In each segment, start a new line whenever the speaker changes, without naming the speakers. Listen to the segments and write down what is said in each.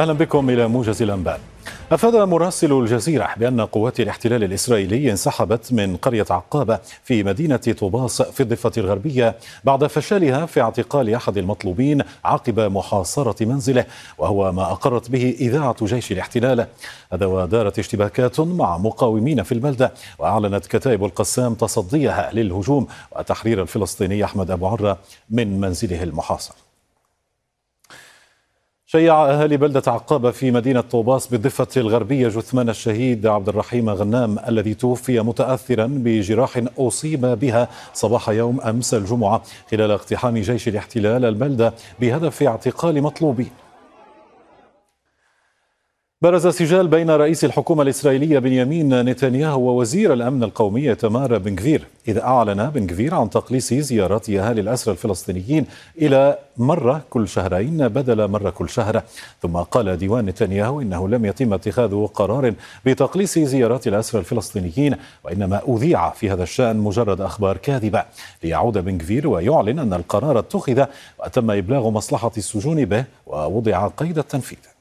أهلا بكم إلى موجز الأنباء. أفاد مراسل الجزيرة بأن قوات الاحتلال الإسرائيلي انسحبت من قرية عقابه في مدينة طوباس في الضفة الغربية بعد فشلها في اعتقال أحد المطلوبين عقب محاصرة منزله وهو ما أقرت به إذاعة جيش الاحتلال. هذا ودارت اشتباكات مع مقاومين في البلده وأعلنت كتائب القسام تصديها للهجوم وتحرير الفلسطيني أحمد أبو عرة من منزله المحاصر. شيع أهالي بلدة عقابة في مدينة طوباس بالضفة الغربية جثمان الشهيد عبد الرحيم غنام الذي توفي متأثرا بجراح أصيب بها صباح يوم أمس الجمعة خلال اقتحام جيش الاحتلال البلدة بهدف اعتقال مطلوبين. برز سجال بين رئيس الحكومة الإسرائيلية بنيامين نتنياهو ووزير الأمن القومي تمار بن كفير إذ أعلن بن كفير عن تقليص زيارات أهالي الأسرى الفلسطينيين إلى مرة كل شهرين بدل مرة كل شهر. ثم قال ديوان نتنياهو إنه لم يتم اتخاذ قرار بتقليص زيارات الأسرى الفلسطينيين وإنما أذيع في هذا الشأن مجرد أخبار كاذبة. ليعود بن كفير ويعلن أن القرار اتخذ وتم إبلاغ مصلحة السجون به ووضع قيد التنفيذ.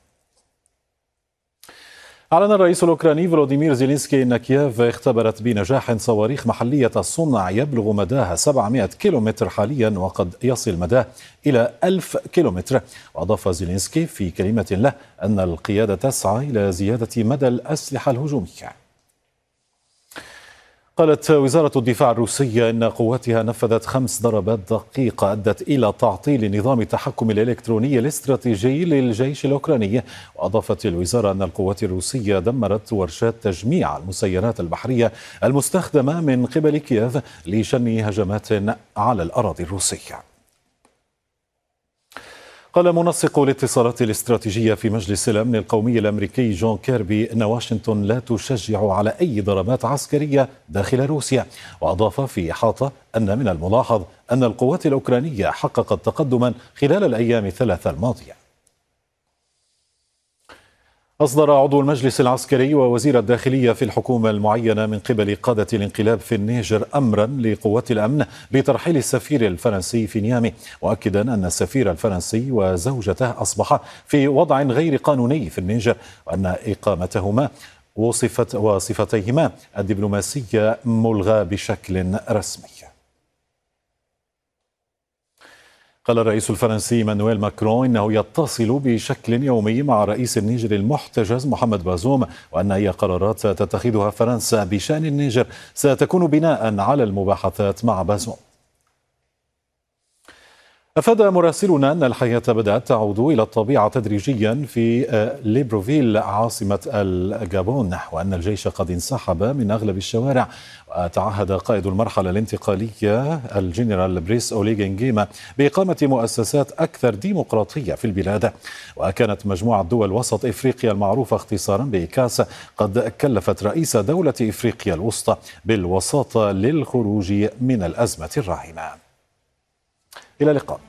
أعلن الرئيس الأوكراني فلوديمير زيلينسكي أن كييف اختبرت بنجاح صواريخ محلية الصنع يبلغ مداها 700 كيلومتر حاليا وقد يصل مداه إلى 1000 كيلومتر. وأضاف زيلينسكي في كلمة له أن القيادة تسعى إلى زيادة مدى الأسلحة الهجومية. قالت وزارة الدفاع الروسية أن قواتها نفذت خمس ضربات دقيقة أدت إلى تعطيل نظام التحكم الإلكتروني الاستراتيجي للجيش الأوكراني. وأضافت الوزارة أن القوات الروسية دمرت ورشات تجميع المسيرات البحرية المستخدمة من قبل كييف لشن هجمات على الأراضي الروسية. قال منسق الاتصالات الاستراتيجية في مجلس الأمن القومي الأمريكي جون كيربي أن واشنطن لا تشجع على أي ضربات عسكرية داخل روسيا. وأضاف في إحاطة أن من الملاحظ أن القوات الأوكرانية حققت تقدما خلال الأيام الثلاثة الماضية. أصدر عضو المجلس العسكري ووزير الداخلية في الحكومة المعينة من قبل قادة الانقلاب في النيجر أمرا لقوات الأمن بترحيل السفير الفرنسي في نيامي مؤكدا أن السفير الفرنسي وزوجته أصبحا في وضع غير قانوني في النيجر وأن إقامتهما وصفت وصفتيهما الدبلوماسية ملغى بشكل رسمي. قال الرئيس الفرنسي مانويل ماكرون إنه يتصل بشكل يومي مع رئيس النيجر المحتجز محمد بازوم وأن أي قرارات تتخذها فرنسا بشأن النيجر ستكون بناء على المباحثات مع بازوم. أفاد مراسلنا أن الحياة بدأت تعود إلى الطبيعة تدريجيا في ليبروفيل عاصمة الجابون وأن الجيش قد انسحب من أغلب الشوارع. وتعهد قائد المرحلة الانتقالية الجنرال بريس أوليغي نجيما بإقامة مؤسسات أكثر ديمقراطية في البلاد. وكانت مجموعة دول وسط إفريقيا المعروفة اختصارا بإيكاس. قد كلفت رئيس دولة إفريقيا الوسطى بالوساطة للخروج من الأزمة الراهنة. إلى اللقاء.